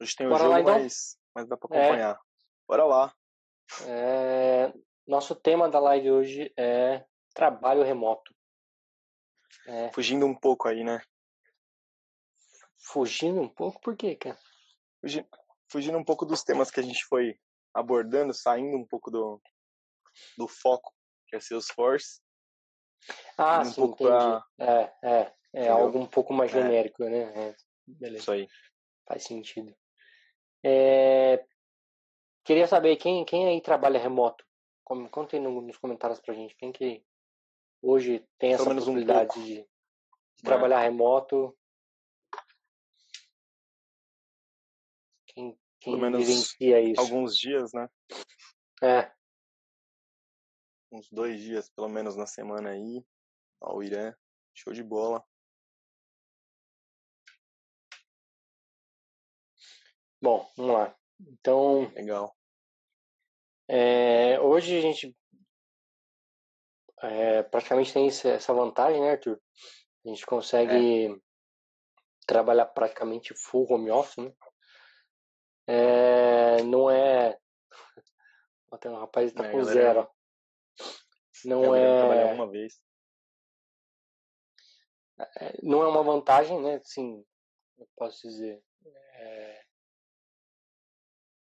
Hoje tem o Bora jogo, lá, então? mas, mas dá para é. acompanhar. É. Bora lá. É, nosso tema da live hoje é trabalho remoto. É. Fugindo um pouco aí, né? Fugindo um pouco? Por quê, cara? Fugindo, fugindo um pouco dos temas que a gente foi abordando, saindo um pouco do, do foco, que é Salesforce. Ah, um sim, entendi. Pra... É, é. É algo um pouco mais é. genérico, né? É, beleza. Isso aí. Faz sentido. É... Queria saber quem, quem aí trabalha remoto. Conta aí nos comentários pra gente. Quem que hoje tem essa possibilidade um de, de é. trabalhar remoto? Quem, quem Pelo menos vivencia isso? Alguns dias, né? É. Uns dois dias, pelo menos, na semana aí. Ao Irã. Show de bola. Bom, vamos lá. Então. Legal. É, hoje a gente é, praticamente tem essa vantagem, né, Arthur? A gente consegue é. trabalhar praticamente full home office, né? É, não é. Tem um rapaz tá com zero. Não é. uma vez. É, não é uma vantagem, né? Sim, eu posso dizer. É...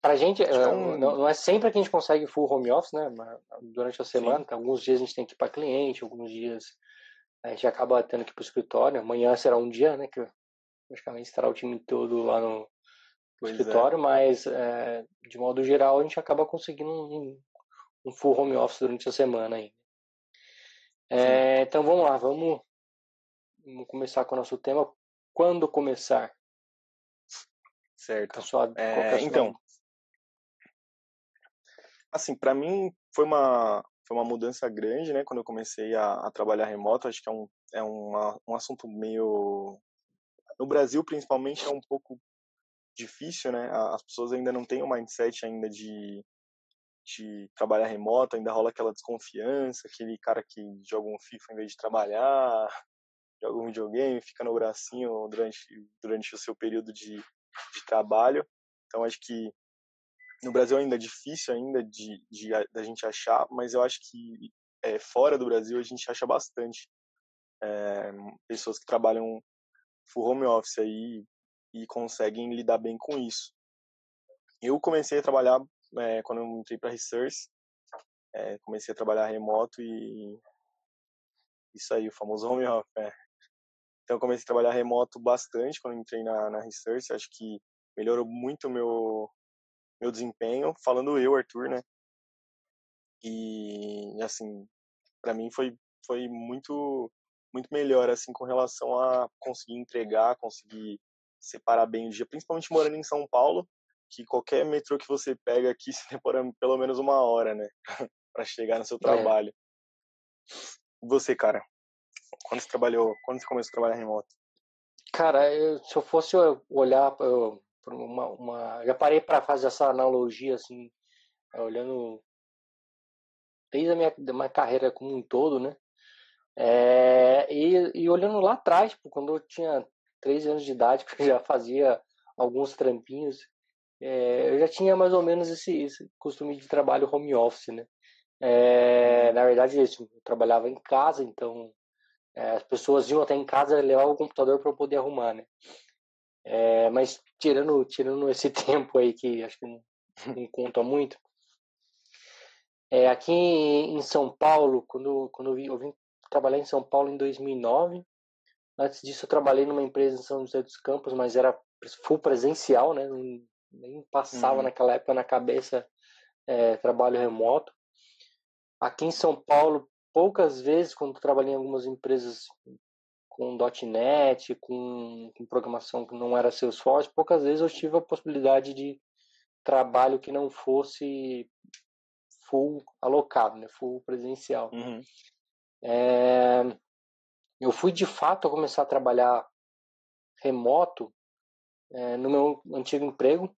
Pra gente, é um... não, é sempre que a gente consegue full home office, né? Durante a semana, alguns dias a gente tem que ir para cliente, alguns dias a gente acaba tendo que ir para o escritório. Amanhã será um dia, né? Que praticamente estará o time todo lá no, no escritório, é. mas é, de modo geral a gente acaba conseguindo um, um full home office durante a semana ainda. É, então vamos lá, vamos, vamos começar com o nosso tema. Quando começar? Certo. Sua, é, então, Assim, para mim foi uma foi uma mudança grande, né? Quando eu comecei a, a trabalhar remoto, acho que é um é uma, um assunto meio no Brasil principalmente é um pouco difícil, né? As pessoas ainda não têm o mindset ainda de de trabalhar remoto, ainda rola aquela desconfiança, aquele cara que joga um FIFA em vez de trabalhar, joga um videogame, fica no bracinho durante, durante o seu período de, de trabalho. Então, acho que no Brasil ainda é difícil ainda de, de, gente achar, mas eu acho que é, fora do Brasil a gente acha bastante é, pessoas que trabalham full home office aí e conseguem lidar bem com isso. Eu comecei a trabalhar é, quando eu entrei para Research, é, comecei a trabalhar remoto e isso aí, o famoso home office. É. Então, comecei a trabalhar remoto bastante quando entrei na, na Research. Acho que melhorou muito meu, meu desempenho, falando eu, Arthur, né? E assim, para mim foi foi muito muito melhor assim com relação a conseguir entregar, conseguir separar bem o dia, principalmente morando em São Paulo, que qualquer metrô que você pega aqui se demora pelo menos uma hora, né, para chegar no seu é. trabalho. É. Você, cara, quando você trabalhou, quando você começou a trabalhar remoto? Cara, eu, se eu fosse olhar, eu uma, uma... já parei para fazer essa analogia assim, olhando desde a minha, minha carreira como um todo, né? É, e, e, olhando lá atrás, tipo, quando eu tinha 13 anos de idade, que eu já fazia alguns trampinhos, é, eu já tinha mais ou menos esse, esse, costume de trabalho home office, né? É, na verdade, eu trabalhava em casa, então as pessoas iam até em casa levar o computador para eu poder arrumar, né? É, mas tirando, tirando esse tempo aí que acho que não, não conta muito, é, aqui em São Paulo, quando, quando eu, vim, eu vim trabalhar em São Paulo em 2009, antes disso eu trabalhei numa empresa em São José dos Campos, mas era full presencial, né? nem passava uhum. naquela época na cabeça é, trabalho remoto. Aqui em São Paulo, poucas vezes, quando trabalhei em algumas empresas com .NET, com, com programação que não era Salesforce, poucas vezes eu tive a possibilidade de trabalho que não fosse full alocado, né, full presencial. Uhum. É, eu fui de fato começar a trabalhar remoto é, no meu antigo emprego,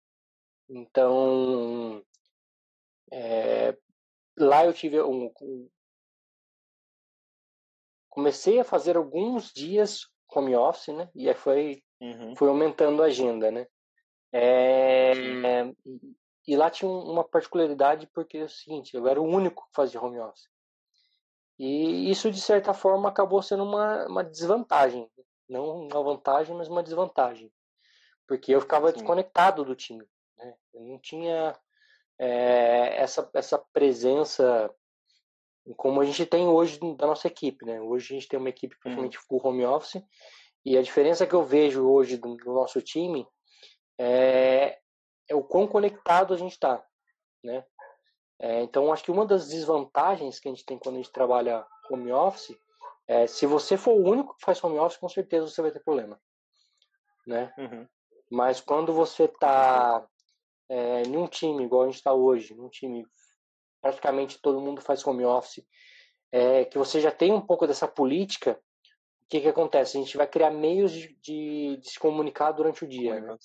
então é, lá eu tive um, comecei a fazer alguns dias home office, né? E aí foi, uhum. foi aumentando a agenda, né? É, e, e, lá tinha uma particularidade porque é o seguinte, eu era o único que fazia home office. E isso, de certa forma, acabou sendo uma, uma desvantagem. Não uma vantagem, mas uma desvantagem. Porque eu ficava Sim. desconectado do time. Né? Eu não tinha é, essa, essa presença como a gente tem hoje da nossa equipe, né? Hoje a gente tem uma equipe uhum. praticamente full home office e a diferença que eu vejo hoje do, do nosso time é, é, o quão conectado a gente está, né? É, então acho que uma das desvantagens que a gente tem quando a gente trabalha home office é se você for o único que faz home office, com certeza você vai ter problema, né? Uhum. Mas quando você está é, em um time igual a gente está hoje, num time praticamente todo mundo faz home office, é, que você já tem um pouco dessa política, o que, que acontece? A gente vai criar meios de, de, de se comunicar durante o dia. Né?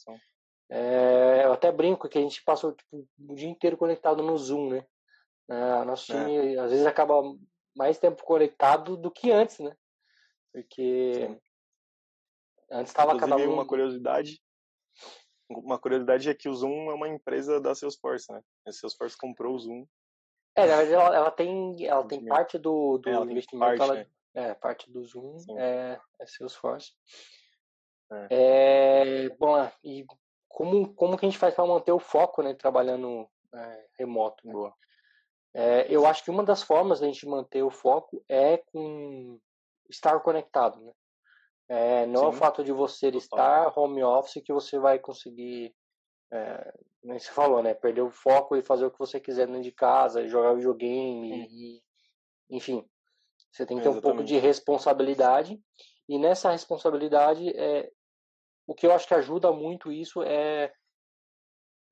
É, eu até brinco que a gente passa tipo, o dia inteiro conectado no Zoom, né? É, nosso é. time às vezes acaba mais tempo conectado do que antes, né? Porque Sim. antes estava cada um... uma curiosidade uma curiosidade é que o Zoom é uma empresa da Salesforce, né? A Salesforce comprou o Zoom é, na verdade ela, ela tem, ela tem parte do, do é, investimento, parte, ela, né? é, parte do Zoom é, é Salesforce. É. é. bom, ah, e como, como que a gente faz para manter o foco, né, trabalhando é, remoto? Né? Boa. É, eu acho que uma das formas da gente manter o foco é com estar conectado, né? É, não Sim. é o fato de você estar home office que você vai conseguir é, você falou, né? Perder o foco e fazer o que você quiser dentro de casa, jogar videogame, e, enfim. Você tem que ter um pouco de responsabilidade. E nessa responsabilidade, é, o que eu acho que ajuda muito isso é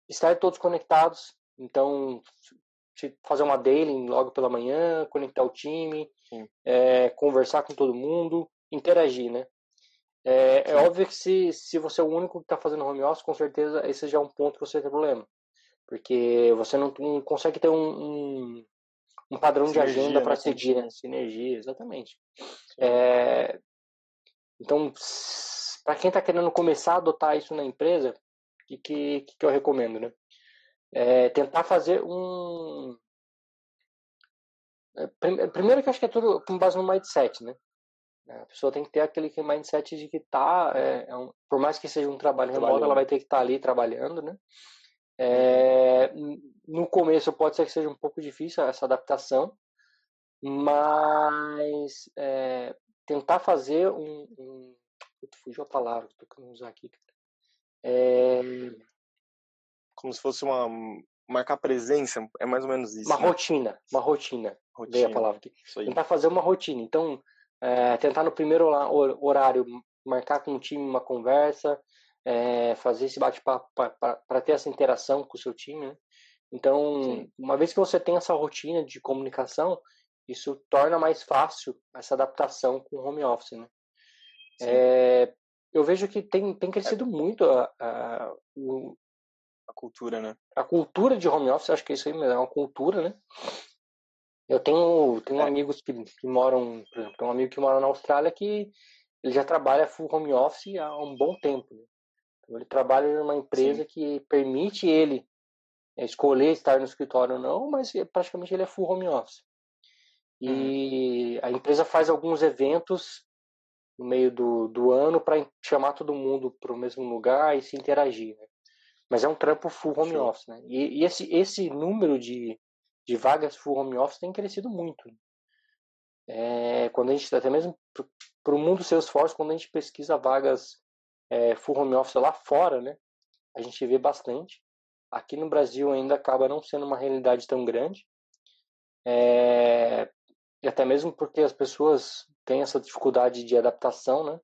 estar todos conectados. Então, fazer uma daily logo pela manhã, conectar o time, é, conversar com todo mundo, interagir, né? É, é, óbvio que se, se você é o único que está fazendo home office, com certeza esse já é um ponto que você tem problema. Porque você não, não consegue ter um, um, um padrão sinergia, de agenda para né? seguir, né? Sinergia, exatamente. É, então, para quem está querendo começar a adotar isso na empresa, o que, que, que eu recomendo, né? É tentar fazer um. É, primeiro que eu acho que é tudo com base no mindset, né? A pessoa tem que ter aquele mindset de que tá, é, é um, por mais que seja um trabalho remoto, ela vai ter que estar tá ali trabalhando, né? É, no começo pode ser que seja um pouco difícil essa adaptação, mas é, tentar fazer um, um fugiu a palavra que eu tô querendo usar aqui. É, como se fosse uma marcar presença, é mais ou menos isso. Uma né? rotina, uma rotina. rotina. Veio a palavra aqui. Tentar fazer uma rotina. Então, é, tentar no primeiro horário marcar com o time uma conversa, é, fazer esse bate-papo para ter essa interação com o seu time. Né? Então, Sim. uma vez que você tem essa rotina de comunicação, isso torna mais fácil essa adaptação com o home office. Né? É, eu vejo que tem, tem crescido muito a, a, o, a cultura, né? A cultura de home office, acho que isso aí é uma cultura, né? Eu tenho, tenho é. amigos que, que moram, por exemplo, tem um amigo que mora na Austrália que ele já trabalha full home office há um bom tempo. Né? Então, ele trabalha em uma empresa Sim. que permite ele escolher estar no escritório ou não, mas praticamente ele é full home office. E uhum. a empresa faz alguns eventos no meio do, do ano para chamar todo mundo para o mesmo lugar e se interagir. Né? Mas é um trampo full home Sim. office. Né? E, e, esse, esse número de, de vagas full home office tem crescido muito. É, quando a gente, até mesmo para o mundo Salesforce, quando a gente pesquisa vagas é, full home office lá fora, né, a gente vê bastante. Aqui no Brasil ainda acaba não sendo uma realidade tão grande. É, e até mesmo porque as pessoas têm essa dificuldade de adaptação, né?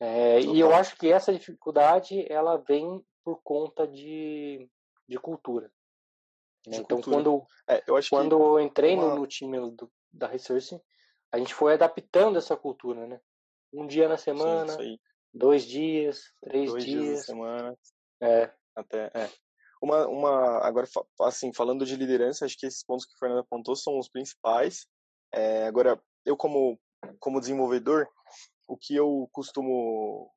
É, e eu acho que essa dificuldade ela vem por conta de, de cultura. Né? Então, quando, é, eu, quando eu entrei uma... no, time do, da Research, a gente foi adaptando essa cultura, né? Um dia na semana, Sim, dois dias, três dois dias. dias na semana. É. Até, é. Uma, uma, agora, assim, falando de liderança, acho que esses pontos que o Fernando apontou são os principais. É, agora, eu como, como desenvolvedor, o que eu costumo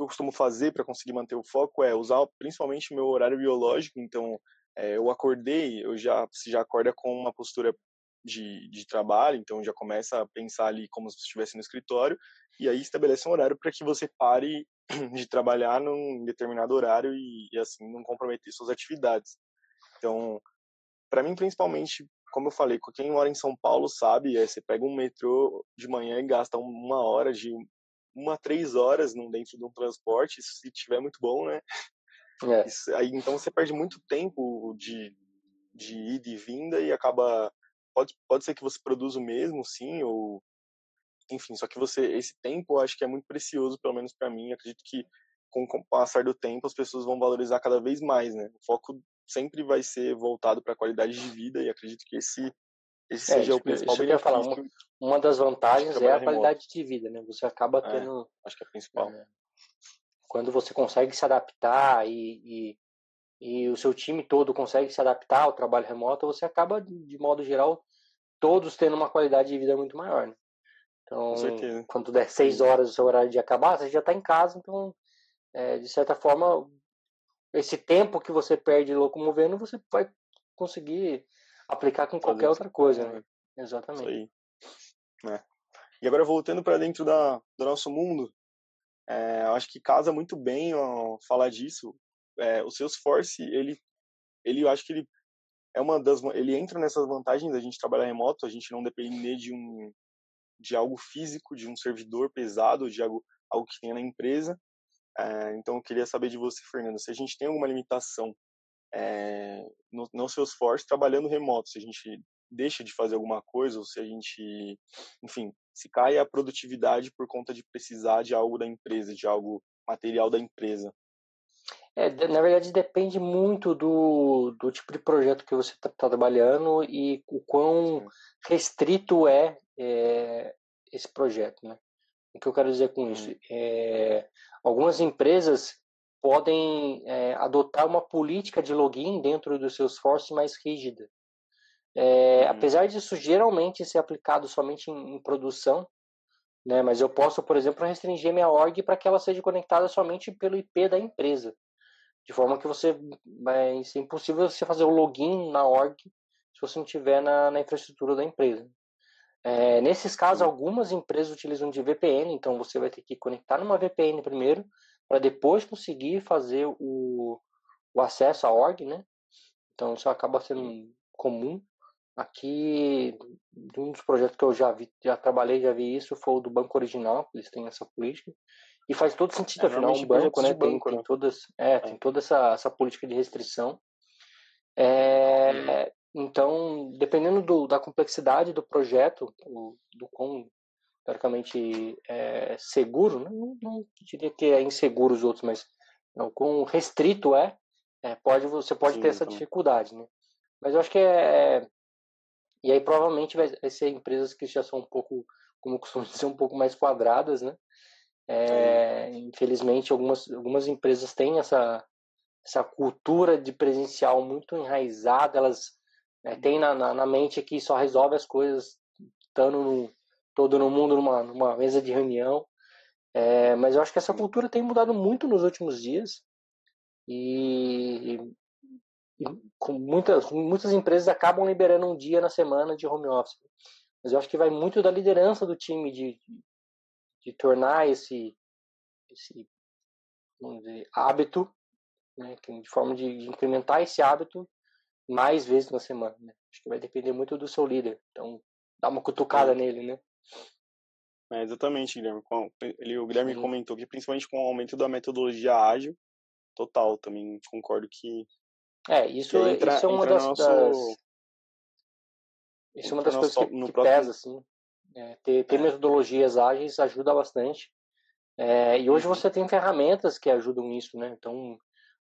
eu costumo fazer para conseguir manter o foco é usar principalmente o meu horário biológico. Então, é, eu acordei, eu já você já acorda com uma postura de, de trabalho, então já começa a pensar ali como se estivesse no escritório e aí estabelece um horário para que você pare de trabalhar num determinado horário e, e assim não comprometer suas atividades. Então, para mim principalmente, como eu falei, quem mora em São Paulo sabe, é, você pega um metrô de manhã e gasta uma hora de uma três horas dentro de um transporte, se tiver muito bom, né? É. Isso, aí, então você perde muito tempo de, de ida e vinda e acaba pode pode ser que você produza o mesmo, sim, ou enfim, só que você esse tempo eu acho que é muito precioso, pelo menos para mim, acredito que com, com o passar do tempo as pessoas vão valorizar cada vez mais, né? O foco sempre vai ser voltado para a qualidade de vida e acredito que esse esse é, seja o principal benefício. Falar, uma, uma das vantagens é a qualidade de vida, né? Você acaba é, tendo. É, acho que é a principal. É, quando você consegue se adaptar e, e, e, o seu time todo consegue se adaptar ao trabalho remoto, você acaba, de modo geral, todos tendo uma qualidade de vida muito maior. Né? Então, quando der seis horas do seu horário de acabar, você já está em casa, então, é, de certa forma, esse tempo que você perde locomovendo, você vai conseguir aplicar com qualquer outra coisa, né? Exatamente. É. E agora voltando para dentro da, do nosso mundo, é, acho que casa muito bem ó, falar disso. É, o Salesforce, ele, ele, eu acho que ele é uma das, ele entra nessas vantagens da gente trabalhar remoto, a gente não depender de um, de algo físico, de um servidor pesado, de algo, algo que tenha na empresa. É, então, eu queria saber de você, Fernando, se a gente tem alguma limitação é, no, no Salesforce trabalhando remoto, se a gente deixa de fazer alguma coisa, ou se a gente, enfim, se cai a produtividade por conta de precisar de algo da empresa, de algo material da empresa. É, na verdade, depende muito do, do tipo de projeto que você está tá trabalhando e o quão restrito é, é, esse projeto. Né? O que eu quero dizer com isso? É, algumas empresas podem é, adotar uma política de login dentro do Salesforce mais rígida. É, uhum. Apesar disso geralmente ser aplicado somente em, em, produção, né, mas eu posso, por exemplo, restringir minha org para que ela seja conectada somente pelo IP da empresa, de forma que você vai ser impossível você fazer o login na org se você não tiver na, na infraestrutura da empresa. É, nesses casos, algumas empresas utilizam de VPN, então você vai ter que conectar numa VPN primeiro, para depois conseguir fazer o, o acesso à org, né? Então isso acaba sendo comum. Aqui, um dos projetos que eu já vi, já trabalhei, já vi isso, foi o do Banco Original, eles têm essa política. E faz todo sentido, é, afinal, um banco, né, tem, banco, tem, né? Todas, é, é, tem toda essa, essa política de restrição. É, então, dependendo do, da complexidade do projeto, do, do quão teoricamente é, seguro, não, não, diria que é inseguro os outros, mas não, quão restrito é, é pode, você pode Sim, ter essa então. dificuldade, né? Mas eu acho que é, é e aí provavelmente vai, vai, ser empresas que já são um pouco, como costumo dizer, um pouco mais quadradas, né? É, infelizmente algumas algumas empresas têm essa essa cultura de presencial muito enraizada, elas é, têm na, na, na mente que só resolve as coisas estando no, todo no mundo numa, numa mesa de reunião. É, mas eu acho que essa cultura tem mudado muito nos últimos dias e com muitas, muitas empresas acabam liberando um dia na semana de home office. Mas eu acho que vai muito da liderança do time de, de, tornar esse, esse dizer, hábito, né, de forma de, de, incrementar esse hábito mais vezes na semana. Né? Acho que vai depender muito do seu líder. Então, dá uma cutucada é. nele, né? É, exatamente, Guilherme. Ele, o Guilherme Sim. comentou que principalmente com o aumento da metodologia ágil, total, também concordo que. É, isso, entra, isso é uma das, nosso, das, Isso é uma das coisas que, que próprio... pesa, assim. É, ter, ter é. metodologias ágeis ajuda bastante. É, e hoje uhum. você tem ferramentas que ajudam nisso, né? Então,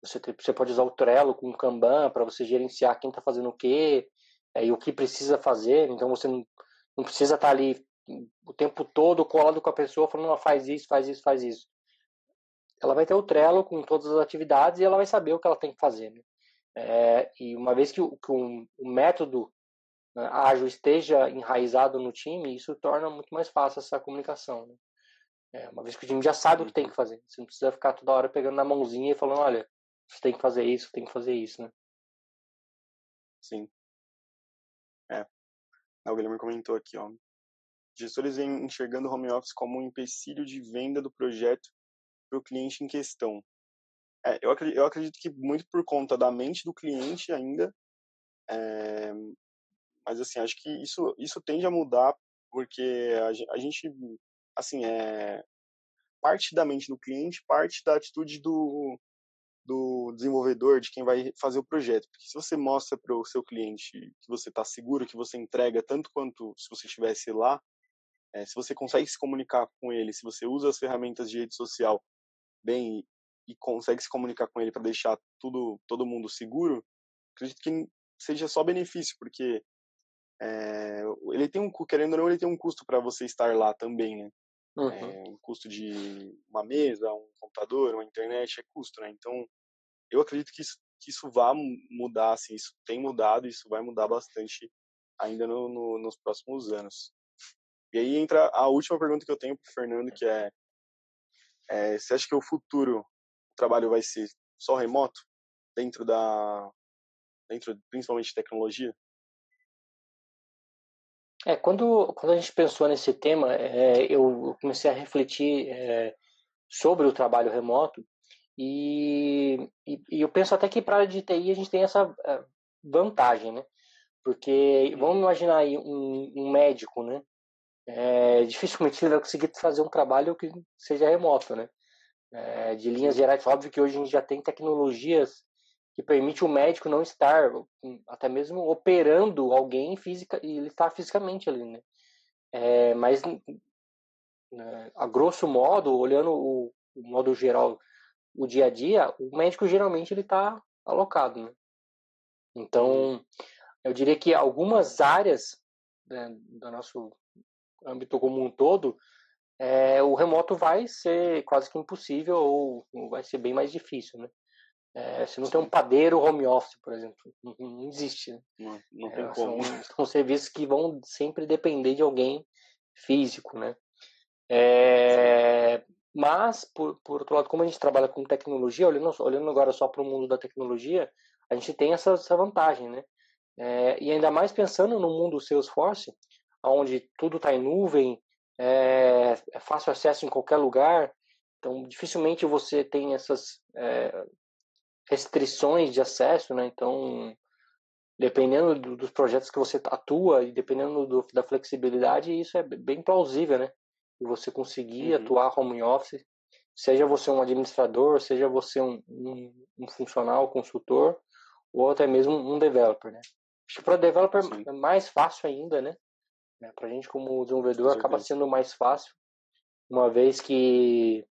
você, tem, você pode usar o Trello com o Kanban para você gerenciar quem está fazendo o quê é, e o que precisa fazer. Então, você não, não precisa estar tá ali o tempo todo colado com a pessoa falando, não, faz isso, faz isso, faz isso. Ela vai ter o Trello com todas as atividades e ela vai saber o que ela tem que fazer. Né? É, e uma vez que, o, que um, o método né, ágil esteja enraizado no time, isso torna muito mais fácil essa comunicação. Né? É, uma vez que o time já sabe o que tem que fazer. Você não precisa ficar toda hora pegando na mãozinha e falando, olha, você tem que fazer isso, tem que fazer isso, né? Sim. É. O Guilherme comentou aqui, ó. Gestores vêm enxergando o home office como um empecilho de venda do projeto para o cliente em questão. É, eu, acredito, eu acredito que muito por conta da mente do cliente ainda, é, mas assim, acho que isso, isso tende a mudar porque a, a gente, assim, é parte da mente do cliente, parte da atitude do, do desenvolvedor, de quem vai fazer o projeto. Porque se você mostra para o seu cliente que você está seguro, que você entrega tanto quanto se você estivesse lá, é, se você consegue se comunicar com ele, se você usa as ferramentas de rede social bem e, consegue se comunicar com ele para deixar tudo todo mundo seguro, acredito que seja só benefício, porque é, ele tem um querendo ou não ele tem um custo para você estar lá também, né? Uhum. É, um custo de uma mesa, um computador, uma internet é custo, né? Então eu acredito que isso, que isso vai mudar, assim, isso tem mudado, isso vai mudar bastante ainda no, no, nos próximos anos. E aí entra a última pergunta que eu tenho para Fernando, que é, é, você acha que o futuro trabalho vai ser só remoto dentro da dentro principalmente de tecnologia? É, quando, quando a gente pensou nesse tema, é, eu comecei a refletir é, sobre o trabalho remoto e, e, e, eu penso até que para a de TI a gente tem essa é, vantagem, né? Porque vamos uhum. imaginar aí um, um médico, né? É, dificilmente ele vai conseguir fazer um trabalho que seja remoto, né? É, de linhas gerais, óbvio que hoje a gente já tem tecnologias que permite o médico não estar até mesmo operando alguém física e ele está fisicamente ali, né? É, mas né, a grosso modo, olhando o, o, modo geral, o dia a dia, o médico geralmente ele está alocado, né? Então, eu diria que algumas áreas né, do nosso âmbito como um todo, é, o remoto vai ser quase que impossível ou vai ser bem mais difícil, né? É, se não tem um padeiro home office, por exemplo, não, não existe. Né? Não, não tem é, como. São, são, serviços que vão sempre depender de alguém físico, né? É, mas, por, por outro lado, como a gente trabalha com tecnologia, olhando, olhando agora só para o mundo da tecnologia, a gente tem essa, essa vantagem, né? É, e ainda mais pensando no mundo Salesforce, onde tudo está em nuvem, é, é, fácil acesso em qualquer lugar, então dificilmente você tem essas é, restrições de acesso, né? Então, dependendo do, dos projetos que você atua e dependendo do, da flexibilidade, isso é bem plausível, né? E você conseguir uhum. atuar home office, seja você um administrador, seja você um, um, um funcional, consultor, ou até mesmo um developer, né? Acho que para developer Sim. é mais fácil ainda, né? É, para a gente como desenvolvedor acaba sendo mais fácil, uma vez que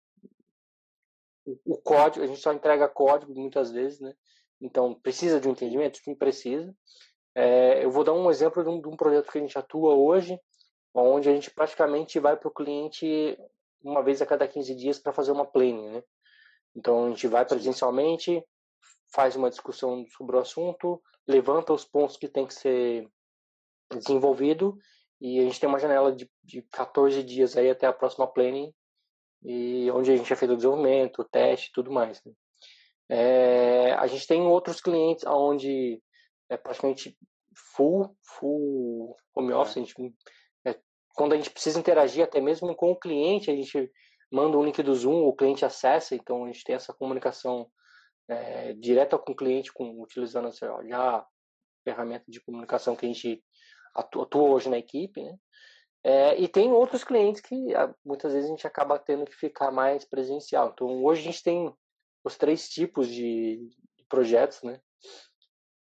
o, código, a gente só entrega código muitas vezes, né? Então, precisa de um entendimento? Sim, precisa. É, eu vou dar um exemplo de um, de um, projeto que a gente atua hoje, onde a gente praticamente vai para o cliente uma vez a cada 15 dias para fazer uma planning, né? Então, a gente vai presencialmente, faz uma discussão sobre o assunto, levanta os pontos que tem que ser desenvolvido e a gente tem uma janela de, de 14 dias aí até a próxima planning e onde a gente é feito o desenvolvimento, o teste tudo mais. Né? É, a gente tem outros clientes onde é praticamente full, full home é. office. A gente, é, quando a gente precisa interagir até mesmo com o cliente, a gente manda um link do Zoom, o cliente acessa, então a gente tem essa comunicação é, direta com o cliente, com, utilizando já a ferramenta de comunicação que a gente atua, hoje na equipe, né? É, e tem outros clientes que muitas vezes a gente acaba tendo que ficar mais presencial. Então, hoje a gente tem os três tipos de, projetos, né?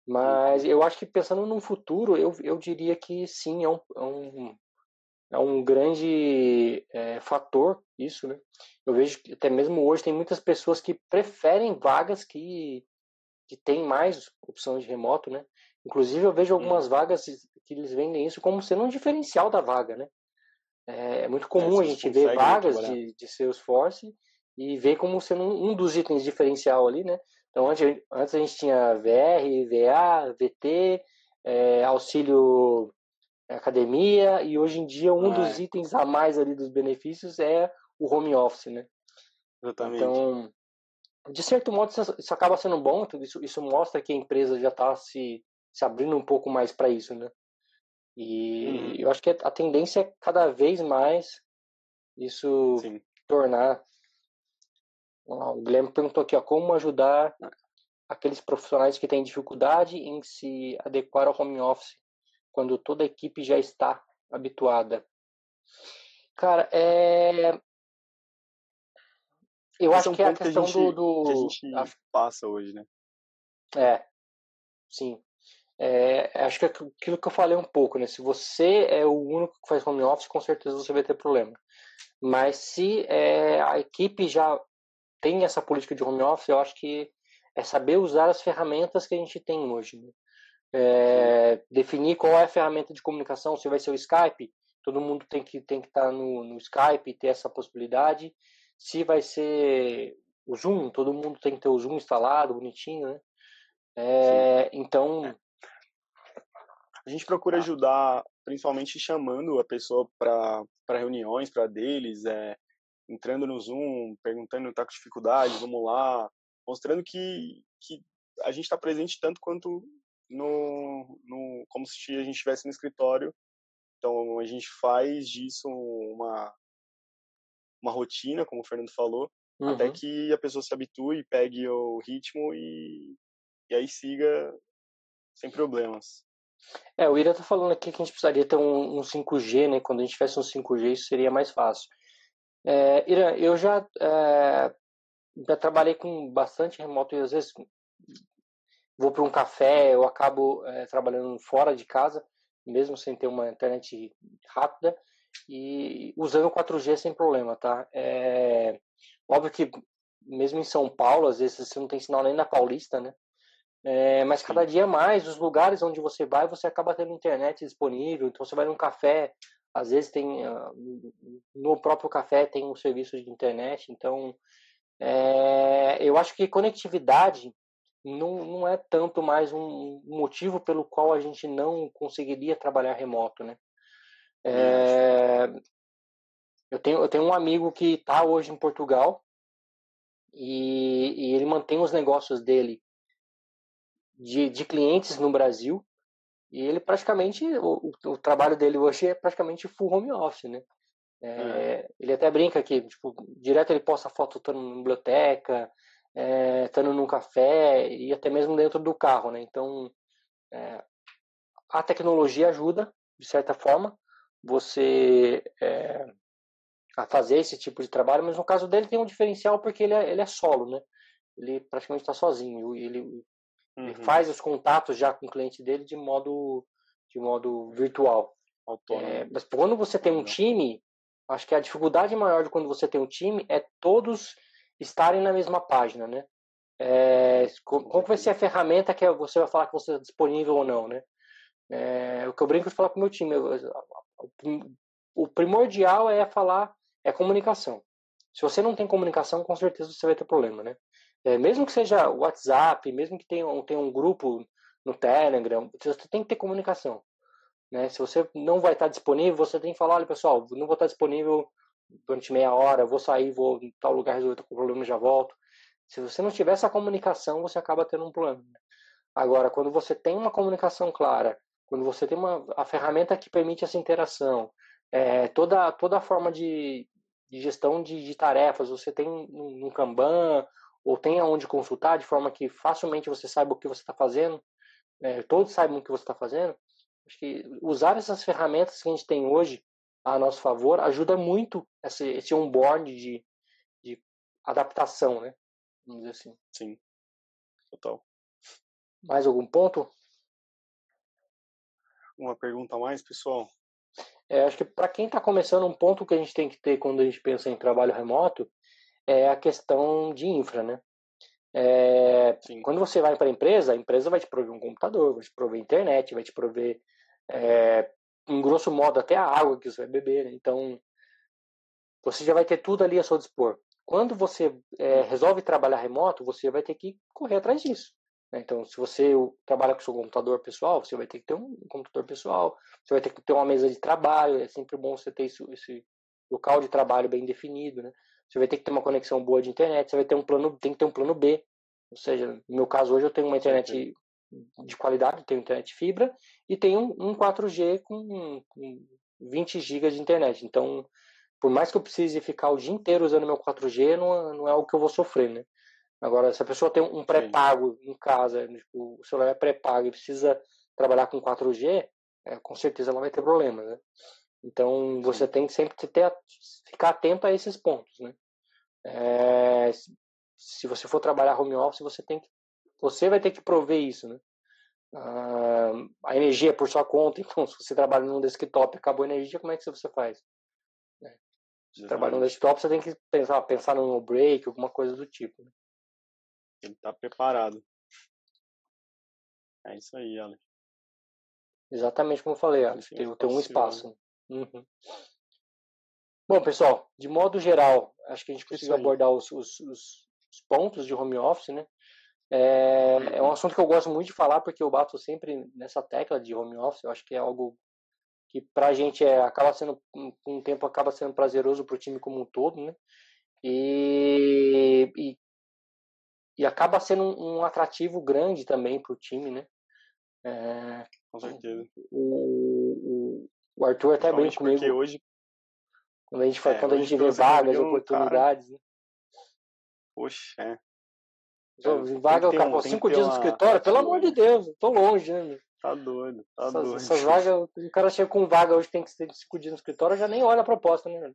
Mas eu acho que pensando no futuro, eu, eu diria que sim, é um, é um, é um grande é, fator isso, né? Eu vejo que até mesmo hoje tem muitas pessoas que preferem vagas que, que tem mais opções de remoto, né? Inclusive eu vejo algumas uhum. vagas que eles vendem isso como sendo um diferencial da vaga, né? É, é muito comum é, a gente ver vagas de, de Salesforce e ver como sendo um, um dos itens diferencial ali, né? Então, antes, antes a gente tinha VR, VA, VT, é, auxílio academia, e hoje em dia um ah, dos é. itens a mais ali dos benefícios é o home office, né? Exatamente. Então, de certo modo, isso acaba sendo bom, isso, isso mostra que a empresa já está se, se abrindo um pouco mais para isso, né? E uhum. eu acho que a tendência é cada vez mais isso Sim. tornar. O Guilherme perguntou aqui, ó, como ajudar aqueles profissionais que têm dificuldade em se adequar ao home office quando toda a equipe já está habituada. Cara, é, eu Esse acho é um que é a questão que a gente, do, do... Que a gente acho... passa hoje, né? É, sim. É, acho que é aquilo que eu falei um pouco, né? Se você é o único que faz home office, com certeza você vai ter problema. Mas se é, a equipe já tem essa política de home office, eu acho que é saber usar as ferramentas que a gente tem hoje. Né? É, definir qual é a ferramenta de comunicação, se vai ser o Skype, todo mundo tem que tem que estar tá no, no Skype, ter essa possibilidade se vai ser o Zoom, todo mundo tem que ter o Zoom instalado, bonitinho, né? É, então. A gente procura ajudar, principalmente chamando a pessoa para reuniões, para deles, é, entrando no Zoom, perguntando está com dificuldade, vamos lá, mostrando que, que a gente está presente tanto quanto no, no como se a gente estivesse no escritório. Então a gente faz disso uma uma rotina, como o Fernando falou, uhum. até que a pessoa se habitue, pegue o ritmo e, e aí siga sem problemas. É, o Ira tá falando aqui que a gente precisaria ter um, um 5G, né? Quando a gente tivesse um 5G, isso seria mais fácil. É, Ira, eu já, é, já trabalhei com bastante remoto e às vezes vou para um café, eu acabo é, trabalhando fora de casa, mesmo sem ter uma internet rápida e usando 4G sem problema, tá? É, óbvio que mesmo em São Paulo, às vezes você não tem sinal nem na Paulista, né? É, mas cada dia mais, os lugares onde você vai, você acaba tendo internet disponível. Então, você vai num café, às vezes tem ah, no próprio café tem um serviço de internet. Então, é, eu acho que conectividade não, não é tanto mais um motivo pelo qual a gente não conseguiria trabalhar remoto, né? É, eu, tenho, eu tenho um amigo que está hoje em Portugal e, e, ele mantém os negócios dele de, de clientes no Brasil e ele praticamente, o, o, trabalho dele hoje é praticamente full home office, né? É, é. Ele até brinca que, tipo, direto ele posta foto estando na biblioteca, é, estando num café e até mesmo dentro do carro, né? Então, é, a tecnologia ajuda, de certa forma, você é, a fazer esse tipo de trabalho, mas no caso dele tem um diferencial porque ele é, ele é solo, né? Ele praticamente está sozinho, ele, uhum. ele, faz os contatos já com o cliente dele de modo de modo virtual. É, mas quando você tem um time, acho que a dificuldade maior de quando você tem um time é todos estarem na mesma página, né? É, qual vai ser a ferramenta que você vai falar que você está disponível ou não, né? É, o que eu brinco de falar com o meu time, o primordial é falar, é comunicação. Se você não tem comunicação, com certeza você vai ter problema, né? É, mesmo que seja WhatsApp, mesmo que tenha, tenha um grupo no Telegram, você tem que ter comunicação. Né? Se você não vai estar disponível, você tem que falar, olha pessoal, não vou estar disponível durante meia hora, vou sair, vou em tal lugar resolver o problema e já volto. Se você não tiver essa comunicação, você acaba tendo um problema. Né? Agora, quando você tem uma comunicação clara, quando você tem uma, a ferramenta que permite essa interação, é, toda, toda a forma de, de gestão de, de, tarefas, você tem um, um Kanban, ou tem aonde consultar, de forma que facilmente você saiba o que você está fazendo, é, todos saibam o que você está fazendo. Acho que usar essas ferramentas que a gente tem hoje a nosso favor ajuda muito esse, esse onboard de, de adaptação, né? Vamos dizer assim. Sim, total. Mais algum ponto? Uma pergunta a mais, pessoal? É, acho que para quem está começando, um ponto que a gente tem que ter quando a gente pensa em trabalho remoto é a questão de infra, né? É, quando você vai para a empresa, a empresa vai te prover um computador, vai te prover internet, vai te prover, é, em grosso modo, até a água que você vai beber. Né? Então, você já vai ter tudo ali a seu dispor. Quando você é, resolve trabalhar remoto, você vai ter que correr atrás disso. Né? Então, se você trabalha com seu computador pessoal, você vai ter que ter um computador pessoal, você vai ter que ter uma mesa de trabalho, é sempre bom você ter esse local de trabalho bem definido, né? Você vai ter que ter uma conexão boa de internet, você vai ter um plano, tem que ter um plano B. Ou seja, no meu caso hoje eu tenho uma internet de qualidade, tenho internet fibra e tenho um 4G com, com 20 GB de internet. Então, por mais que eu precise ficar o dia inteiro usando meu 4G, não, não é algo que eu vou sofrer, né? Agora, se a pessoa tem um pré-pago em casa, tipo, o celular é pré-pago e precisa trabalhar com 4G, é, com certeza ela vai ter problema, né? Então, você tem que sempre ter, ficar atento a esses pontos, né? É, se você for trabalhar home office, você tem que, você vai ter que prover isso, né? Ah, a energia é por sua conta, então se você trabalha num desktop acabou a energia, como é que você faz? Né? Se trabalha num desktop, você tem que pensar, pensar no break, alguma coisa do tipo. Né? Tem que estar preparado. É isso aí, Alex. Exatamente como eu falei, Alex. Tem, tem um espaço. Uhum. Bom, pessoal, de modo geral, acho que a gente conseguiu abordar os, os, os, pontos de home office, né? É, é, um assunto que eu gosto muito de falar porque eu bato sempre nessa tecla de home office. Eu acho que é algo que para a gente é, acaba sendo, com o tempo, acaba sendo prazeroso para o time como um todo, né? E, e, e acaba sendo um, um, atrativo grande também para o time, né? É, com certeza. O, o, o Arthur até bem comigo. Porque hoje. Quando a gente, é, quando a gente vê vagas, oportunidades. Cara... Né? Poxa, é. é vaga, o cara, um, cinco dias no escritório, pelo amor de Deus, tô longe, né? Tá doido, tá essas, doido. Essas vagas, o cara chega com vaga hoje tem que ser cinco dias no escritório, já nem olha a proposta, né?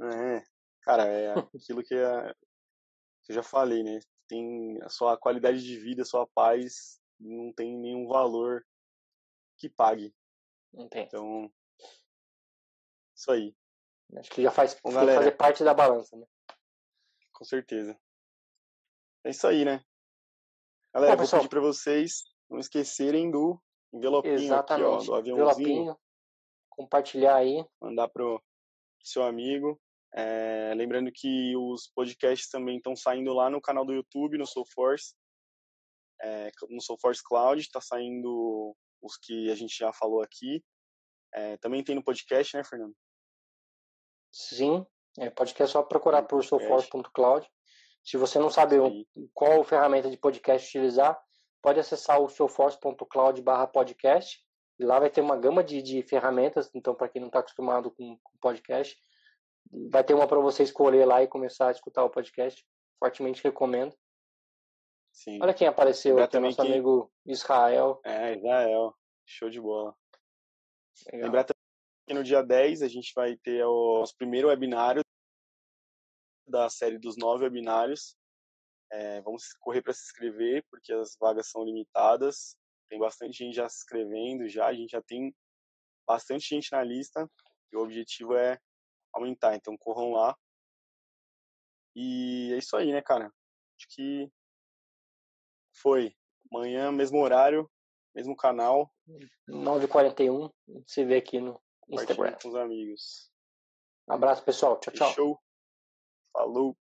É, cara, é aquilo que é, eu já falei, né? Tem a sua qualidade de vida, a sua paz, não tem nenhum valor que pague. Não tem. Então, isso aí. Acho que já faz Bom, galera, fazer parte da balança, né? Com certeza. É isso aí, né? Galera, Bom, vou pedir para vocês não esquecerem do envelopinho Exatamente. aqui, ó, do aviãozinho. Envelopinho. Compartilhar aí. Mandar pro seu amigo. É, lembrando que os podcasts também estão saindo lá no canal do YouTube, no SoulForce. É, no SoulForce Cloud, está saindo os que a gente já falou aqui. É, também tem no podcast, né, Fernando? Sim, é, podcast é só procurar por soulforce.cloud. Se você não sabe qual ferramenta de podcast utilizar, pode acessar o soulforce.cloud barra podcast. E lá vai ter uma gama de, de ferramentas. Então, para quem não está acostumado com, com podcast, vai ter uma para você escolher lá e começar a escutar o podcast. Fortemente recomendo. Sim. Olha quem apareceu aqui, nosso que... amigo Israel. É, Israel. Show de bola. Legal. Lembrar também que no dia 10 a gente vai ter o nosso primeiro webinário da série dos nove webinários. É, vamos correr para se inscrever, porque as vagas são limitadas. Tem bastante gente já se inscrevendo, já. A gente já tem bastante gente na lista. E o objetivo é aumentar. Então corram lá. E é isso aí, né, cara? Acho que foi. Amanhã, mesmo horário, mesmo canal. 9h41. Se vê aqui no Instagram. Com os amigos. Um abraço, pessoal. Tchau, tchau. Show. Falou.